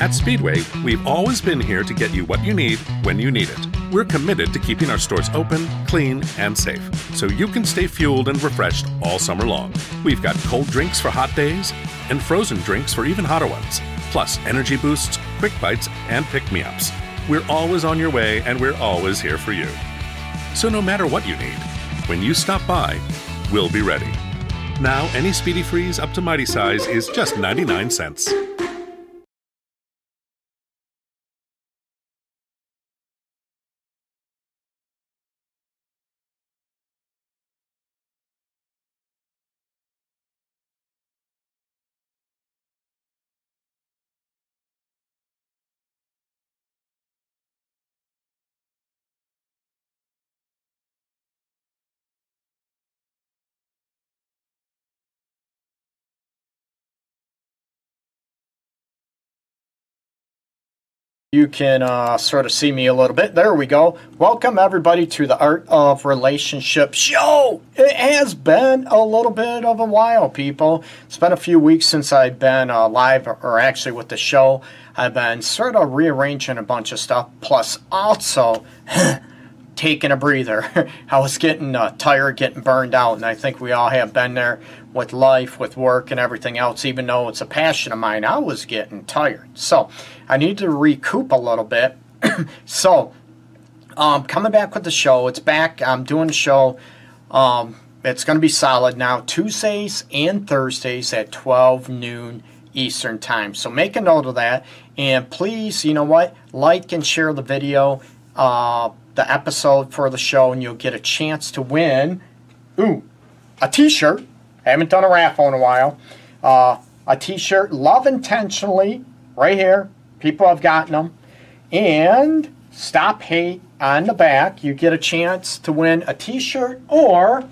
At Speedway, we've always been here to get you what you need when you need it. We're committed to keeping our stores open, clean, and safe, so you can stay fueled and refreshed all summer long. We've got cold drinks for hot days and frozen drinks for even hotter ones, plus energy boosts, quick bites, and pick me ups. We're always on your way, and we're always here for you. So no matter what you need, when you stop by, we'll be ready. Now, any Speedy Freeze up to mighty size is just 99 cents. You can uh, sort of see me a little bit. There we go. Welcome, everybody, to the Art of Relationship show. It has been a little bit of a while, people. It's been a few weeks since I've been uh, live, or actually with the show. I've been sort of rearranging a bunch of stuff, plus also taking a breather. I was getting uh, tired, getting burned out, and I think we all have been there with life, with work, and everything else. Even though it's a passion of mine, I was getting tired. So, I need to recoup a little bit. so, um, coming back with the show. It's back. I'm doing the show. Um, it's going to be solid now, Tuesdays and Thursdays at 12 noon Eastern Time. So make a note of that. And please, you know what? Like and share the video, uh, the episode for the show, and you'll get a chance to win. Ooh, a t shirt. I haven't done a raffle in a while. Uh, a t shirt, Love Intentionally, right here. People have gotten them. And Stop Hate on the back. You get a chance to win a t shirt or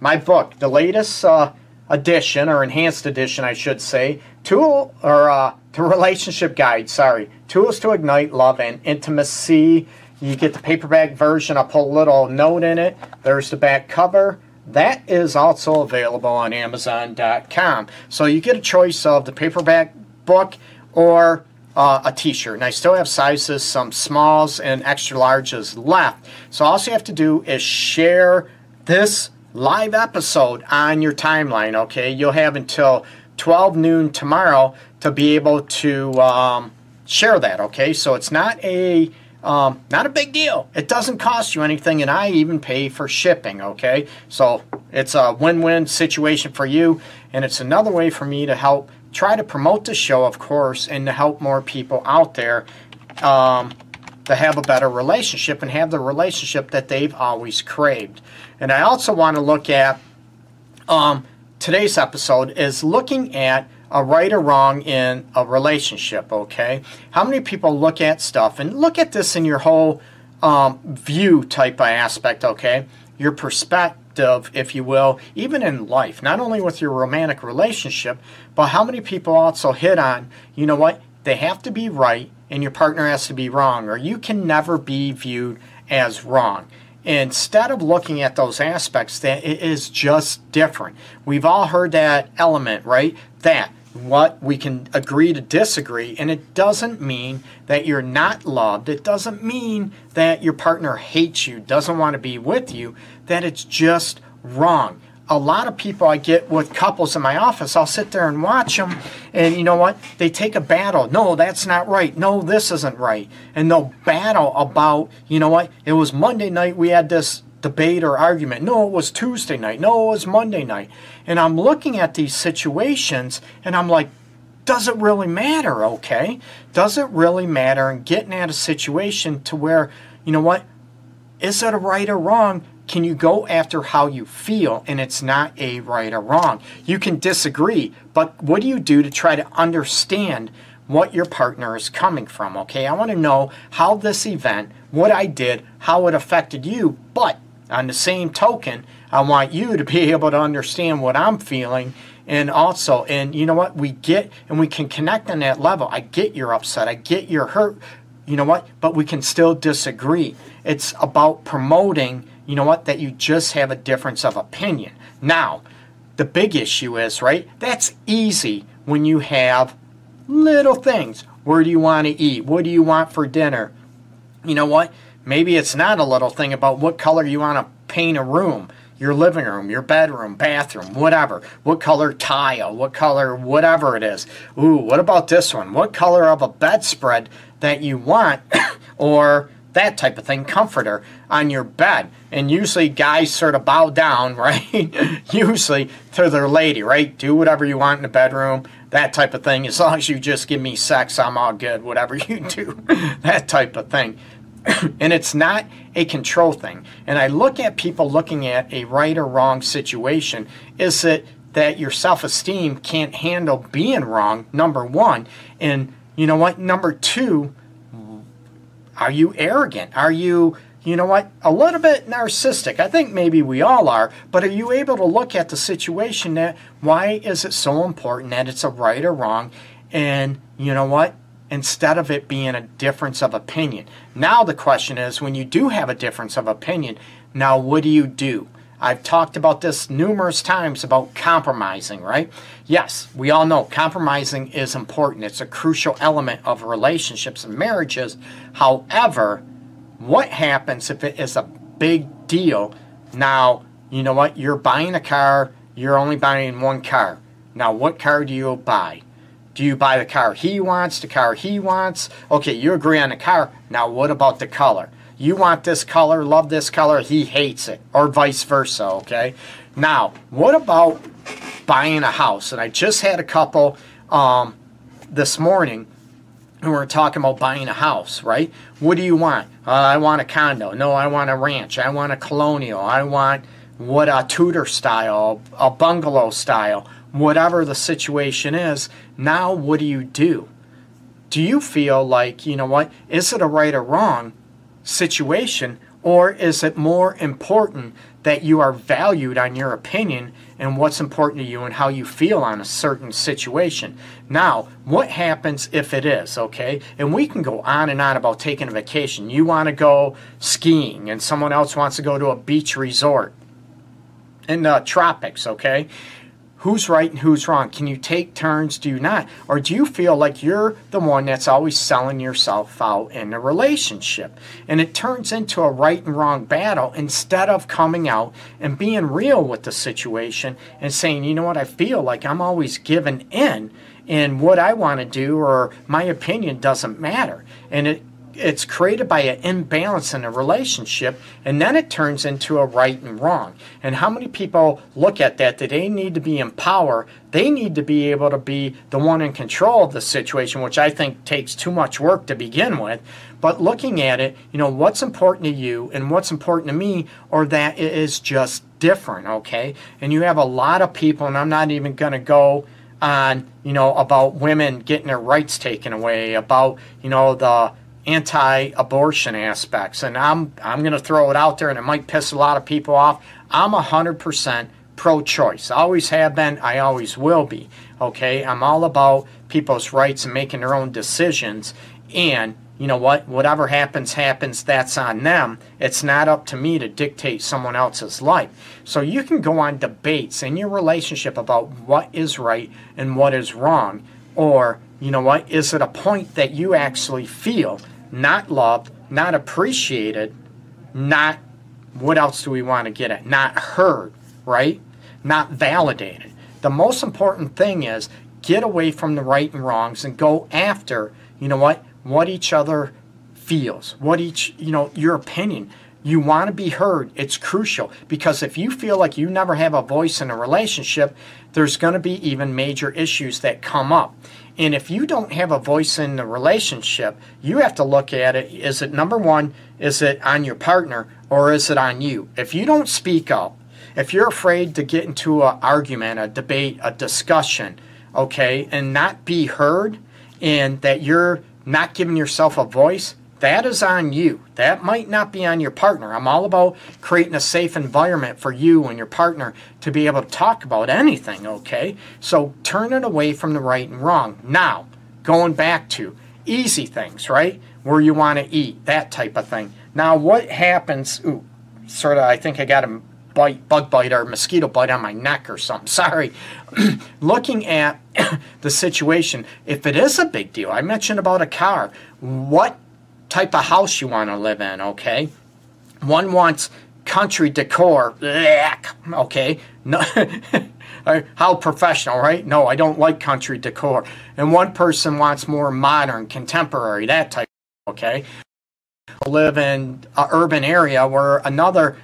my book, the latest uh, edition, or enhanced edition, I should say. Tool, or uh, the relationship guide, sorry. Tools to Ignite Love and Intimacy. You get the paperback version. I'll put a little note in it. There's the back cover. That is also available on Amazon.com. So you get a choice of the paperback book or uh, a t-shirt. And I still have sizes, some smalls and extra larges left. So all you have to do is share this live episode on your timeline, okay? You'll have until 12 noon tomorrow to be able to um, share that, okay? So it's not a um, not a big deal. It doesn't cost you anything, and I even pay for shipping, okay? So it's a win win situation for you, and it's another way for me to help try to promote the show, of course, and to help more people out there um, to have a better relationship and have the relationship that they've always craved. And I also want to look at um, today's episode is looking at a right or wrong in a relationship, okay? How many people look at stuff and look at this in your whole um, view type of aspect, okay? Your perspective if you will, even in life, not only with your romantic relationship, but how many people also hit on, you know what, they have to be right and your partner has to be wrong, or you can never be viewed as wrong. Instead of looking at those aspects, that it is just different. We've all heard that element, right? That what we can agree to disagree and it doesn't mean that you're not loved it doesn't mean that your partner hates you doesn't want to be with you that it's just wrong a lot of people I get with couples in my office, I'll sit there and watch them, and you know what? They take a battle. No, that's not right. No, this isn't right. And they'll battle about, you know what? It was Monday night we had this debate or argument. No, it was Tuesday night. No, it was Monday night. And I'm looking at these situations and I'm like, does it really matter, okay? Does it really matter? And getting at a situation to where, you know what? Is it a right or wrong? Can you go after how you feel and it's not a right or wrong? You can disagree, but what do you do to try to understand what your partner is coming from, okay? I want to know how this event, what I did, how it affected you, but on the same token, I want you to be able to understand what I'm feeling and also and you know what we get and we can connect on that level i get you're upset i get you're hurt you know what but we can still disagree it's about promoting you know what that you just have a difference of opinion now the big issue is right that's easy when you have Little things. Where do you want to eat? What do you want for dinner? You know what? Maybe it's not a little thing about what color you want to paint a room your living room, your bedroom, bathroom, whatever. What color tile, what color, whatever it is. Ooh, what about this one? What color of a bedspread that you want, or that type of thing, comforter on your bed. And usually guys sort of bow down, right? usually to their lady, right? Do whatever you want in the bedroom, that type of thing. As long as you just give me sex, I'm all good, whatever you do, that type of thing. and it's not a control thing. And I look at people looking at a right or wrong situation. Is it that your self esteem can't handle being wrong, number one? And you know what? Number two, are you arrogant? Are you, you know what, a little bit narcissistic? I think maybe we all are, but are you able to look at the situation that why is it so important that it's a right or wrong? And you know what? instead of it being a difference of opinion. Now, the question is when you do have a difference of opinion, now what do you do? I've talked about this numerous times about compromising, right? Yes, we all know compromising is important. It's a crucial element of relationships and marriages. However, what happens if it is a big deal? Now, you know what? You're buying a car, you're only buying one car. Now, what car do you buy? Do you buy the car he wants, the car he wants? Okay, you agree on the car. Now, what about the color? You want this color, love this color, he hates it, or vice versa, okay? Now, what about buying a house? And I just had a couple um, this morning who were talking about buying a house, right? What do you want? Uh, I want a condo. No, I want a ranch. I want a colonial. I want what a Tudor style, a bungalow style whatever the situation is, now what do you do? Do you feel like, you know what, is it a right or wrong situation, or is it more important that you are valued on your opinion and what's important to you and how you feel on a certain situation? Now, what happens if it is, okay? And we can go on and on about taking a vacation. You want to go skiing, and someone else wants to go to a beach resort in the uh, tropics, okay? Who's right and who's wrong? Can you take turns? Do you not? Or do you feel like you're the one that's always selling yourself out in a relationship? And it turns into a right and wrong battle instead of coming out and being real with the situation and saying, you know what, I feel like I'm always giving in and what I want to do or my opinion doesn't matter. And it it's created by an imbalance in a relationship and then it turns into a right and wrong. And how many people look at that that they need to be in power they need to be able to be the one in control of the situation which i think takes too much work to begin with. But looking at it you know what's important to you and what's important to me or that it is just different okay? And you have a lot of people and i'm not even going to go on you know about women getting their rights taken away about you know the anti-abortion aspects. And i'm i'm going to throw it out there and it might piss a lot of people off. I'm 100% pro-choice. I always have been. I always will be. Okay? I'm all about people's rights and making their own decisions. And you know what? Whatever happens happens. That's on them. It's not up to me to dictate someone else's life. So you can go on debates in your relationship about what is right and what is wrong. Or you know what? Is it a point that you actually feel not loved, not appreciated, not what else do we want to get at? Not heard, right? Not validated. The most important thing is get away from the right and wrongs and go after, you know what, what each other feels, what each, you know, your opinion. You want to be heard. It's crucial because if you feel like you never have a voice in a relationship, there's going to be even major issues that come up. And if you don't have a voice in the relationship, you have to look at it is it number one, is it on your partner or is it on you? If you don't speak up, if you're afraid to get into an argument, a debate, a discussion, okay, and not be heard, and that you're not giving yourself a voice, that is on you. That might not be on your partner. I'm all about creating a safe environment for you and your partner to be able to talk about anything, okay? So turn it away from the right and wrong. Now, going back to easy things, right? Where you want to eat, that type of thing. Now, what happens? Ooh, sort of, I think I got a bite, bug bite, or mosquito bite on my neck or something. Sorry. Looking at the situation, if it is a big deal, I mentioned about a car, what type of house you want to live in, okay? One wants country decor, okay? No, how professional, right? No, I don't like country decor. And one person wants more modern, contemporary, that type, okay? Live in an urban area where another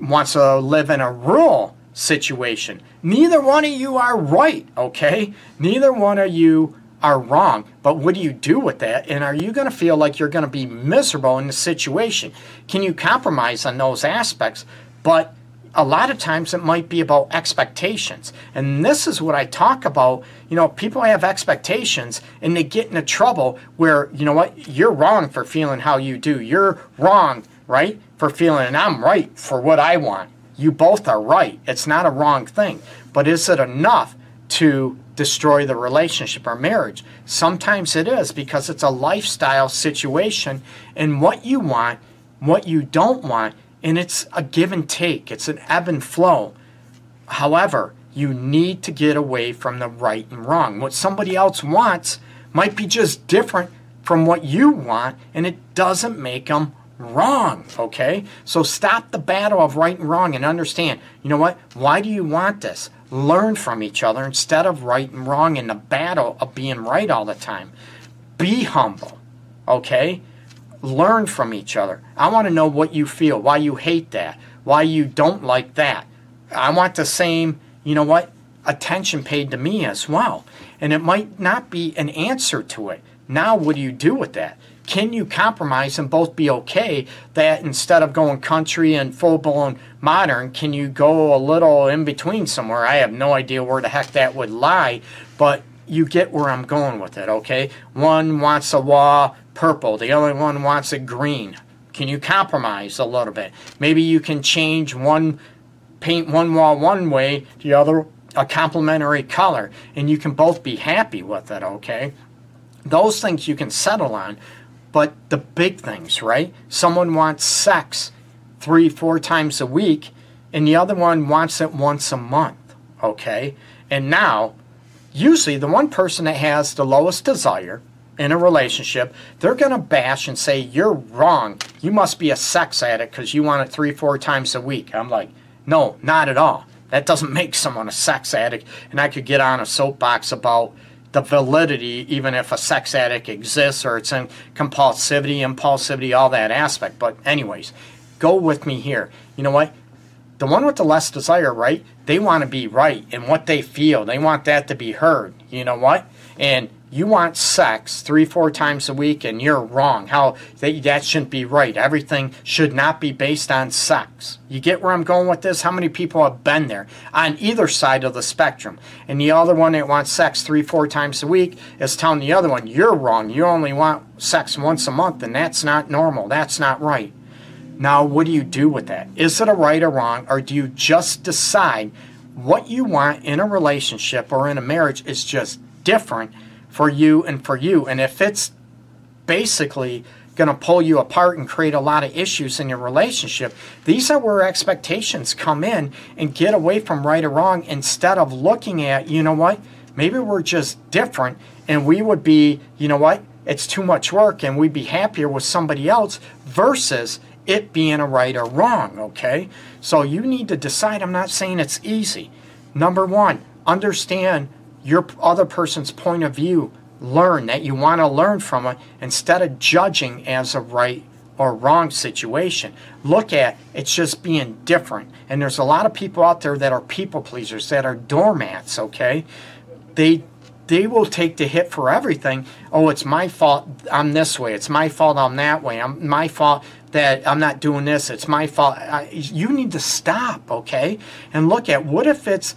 wants to live in a rural situation. Neither one of you are right, okay? Neither one of you are wrong. But what do you do with that? And are you going to feel like you're going to be miserable in the situation? Can you compromise on those aspects? But a lot of times it might be about expectations. And this is what I talk about. You know, people have expectations and they get into trouble where, you know what, you're wrong for feeling how you do. You're wrong, right, for feeling, and I'm right for what I want. You both are right. It's not a wrong thing. But is it enough to destroy the relationship or marriage? Sometimes it is because it's a lifestyle situation and what you want, what you don't want and it's a give and take, it's an ebb and flow. However, you need to get away from the right and wrong. What somebody else wants might be just different from what you want, and it doesn't make them wrong, okay? So stop the battle of right and wrong and understand, you know what? Why do you want this? Learn from each other instead of right and wrong in the battle of being right all the time. Be humble, okay? learn from each other. I want to know what you feel, why you hate that, why you don't like that. I want the same, you know what, attention paid to me as well. And it might not be an answer to it. Now, what do you do with that? Can you compromise and both be okay that instead of going country and full blown modern, can you go a little in between somewhere? I have no idea where the heck that would lie, but you get where I'm going with it, okay? One wants a wall purple, the other one wants a green. Can you compromise a little bit? Maybe you can change one, paint one wall one way, the other a complementary color, and you can both be happy with it, okay? Those things you can settle on, but the big things, right? Someone wants sex three, four times a week, and the other one wants it once a month, okay? And now, usually the one person that has the lowest desire in a relationship, they're going to bash and say, You're wrong. You must be a sex addict because you want it three, four times a week. I'm like, No, not at all. That doesn't make someone a sex addict. And I could get on a soapbox about the validity, even if a sex addict exists or it's in compulsivity, impulsivity, all that aspect. But, anyways, go with me here. You know what? The one with the less desire, right? They want to be right in what they feel. They want that to be heard. You know what? And you want sex three, four times a week, and you're wrong. How that, that shouldn't be right. Everything should not be based on sex. You get where I'm going with this? How many people have been there on either side of the spectrum? And the other one that wants sex three, four times a week is telling the other one, you're wrong. You only want sex once a month, and that's not normal. That's not right. Now, what do you do with that? Is it a right or wrong, or do you just decide what you want in a relationship or in a marriage is just different? For you and for you. And if it's basically going to pull you apart and create a lot of issues in your relationship, these are where expectations come in and get away from right or wrong instead of looking at, you know what, maybe we're just different and we would be, you know what, it's too much work and we'd be happier with somebody else versus it being a right or wrong, okay? So you need to decide. I'm not saying it's easy. Number one, understand your other person's point of view, learn that you want to learn from it instead of judging as a right or wrong situation. Look at it's just being different. And there's a lot of people out there that are people pleasers, that are doormats, okay? They they will take the hit for everything. Oh, it's my fault I'm this way. It's my fault I'm that way. I'm my fault that I'm not doing this. It's my fault. I, you need to stop, okay? And look at what if it's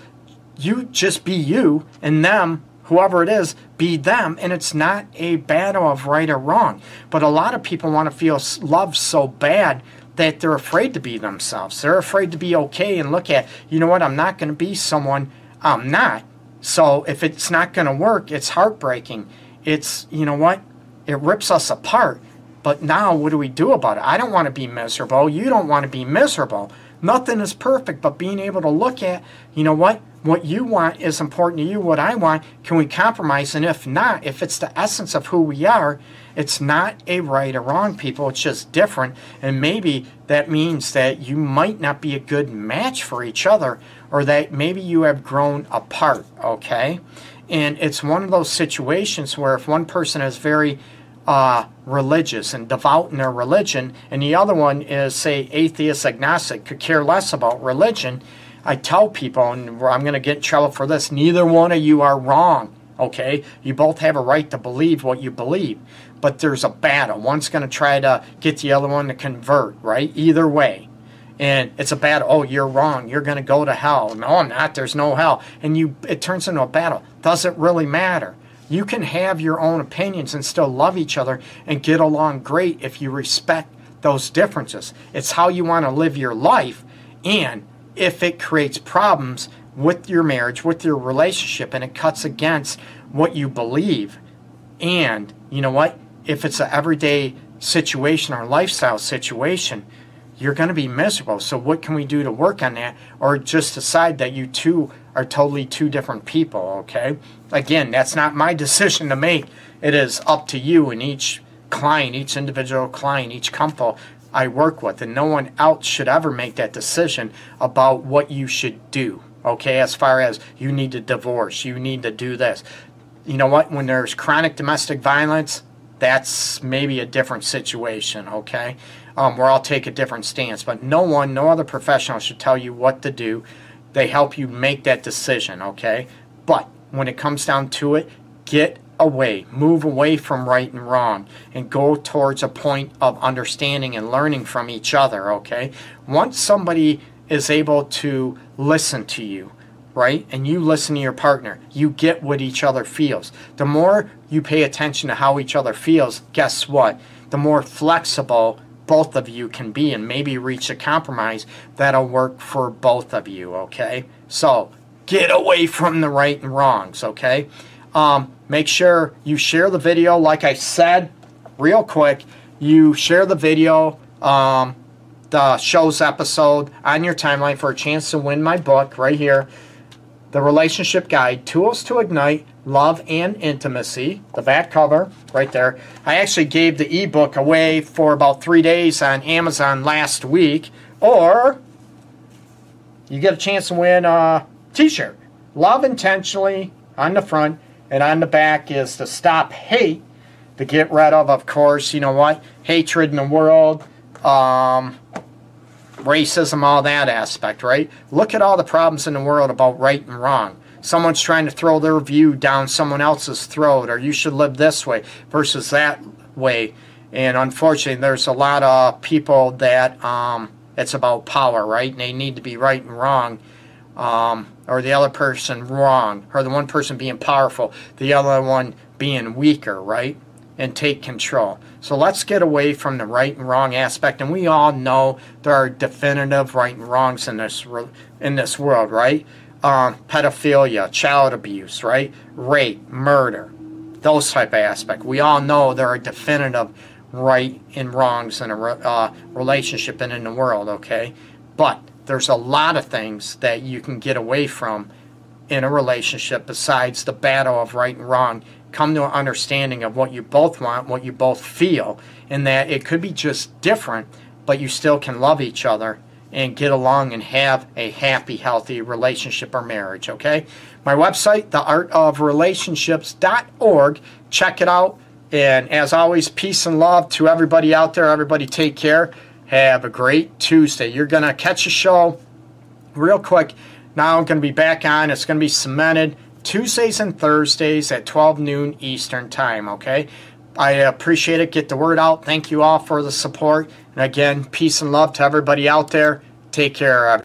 you just be you and them whoever it is be them. And it's not a battle of right or wrong. But a lot of people want to feel loved so bad that they're afraid to be themselves. They're afraid to be okay and look at you know what? I'm not going to be someone i'm not. So if it's not going to work it's heartbreaking. It's you know what? It rips us apart. But now what do we do about it? I don't want to be miserable. You don't want to be miserable Nothing is perfect, but being able to look at, you know what? What you want is important to you. What I want, can we compromise? And if not, if it's the essence of who we are, it's not a right or wrong, people. It's just different. And maybe that means that you might not be a good match for each other or that maybe you have grown apart, okay? And it's one of those situations where if one person is very uh, religious and devout in their religion, and the other one is, say, atheist, agnostic, could care less about religion, I tell people, and I'm going to get in trouble for this, neither one of you are wrong. Okay? You both have a right to believe what you believe. But there's a battle. One's going to try to get the other one to convert, right? Either way. And it's a battle. Oh, you're wrong. You're going to go to hell. No, I'm not. There's no hell. And you, it turns into a battle. Doesn't really matter. You can have your own opinions and still love each other and get along great if you respect those differences. It's how you want to live your life. And if it creates problems with your marriage, with your relationship, and it cuts against what you believe, and you know what? If it's an everyday situation or lifestyle situation, you're going to be miserable. So, what can we do to work on that? Or just decide that you two are totally two different people, okay? Again, that's not my decision to make. It is up to you and each client, each individual client, each couple I work with. And no one else should ever make that decision about what you should do, okay? As far as you need to divorce, you need to do this. You know what? When there's chronic domestic violence, that's maybe a different situation, okay? Um, where I'll take a different stance. But no one, no other professional should tell you what to do. They help you make that decision, okay? But when it comes down to it, get away, move away from right and wrong, and go towards a point of understanding and learning from each other, okay? Once somebody is able to listen to you, right? And you listen to your partner. You get what each other feels. The more you pay attention to how each other feels, guess what? The more flexible both of you can be and maybe reach a compromise that'll work for both of you, okay? So get away from the right and wrongs, okay? Um, make sure you share the video, like I said, real quick. You share the video, um, the show's episode on your timeline for a chance to win my book right here. The Relationship Guide Tools to Ignite Love and Intimacy, the back cover right there. I actually gave the ebook away for about three days on Amazon last week. Or you get a chance to win a t shirt. Love intentionally on the front, and on the back is to stop hate, to get rid of, of course, you know what? Hatred in the world. Um, racism, all that aspect, right? Look at all the problems in the world about right and wrong. Someone's trying to throw their view down someone else's throat, or you should live this way versus that way. And unfortunately, there's a lot of people that um, it's about power, right? And they need to be right and wrong, um, or the other person wrong, or the one person being powerful, the other one being weaker, right? And take control. So let's get away from the right and wrong aspect. And we all know there are definitive right and wrongs in this in this world, right? Um, pedophilia, child abuse, right? Rape, murder, those type of aspects. We all know there are definitive right and wrongs in a uh, relationship and in the world, okay? But there's a lot of things that you can get away from in a relationship besides the battle of right and wrong come to an understanding of what you both want, what you both feel, and that it could be just different, but you still can love each other and get along and have a happy, healthy relationship or marriage, okay? My website, theartofrelationships.org. Check it out. And as always, peace and love to everybody out there. Everybody take care. Have a great Tuesday. You're going to catch a show real quick. Now I'm going to be back on. It's going to be cemented Tuesdays and Thursdays at 12 noon Eastern Time, okay? I appreciate it. Get the word out. Thank you all for the support. And again, peace and love to everybody out there. Take care.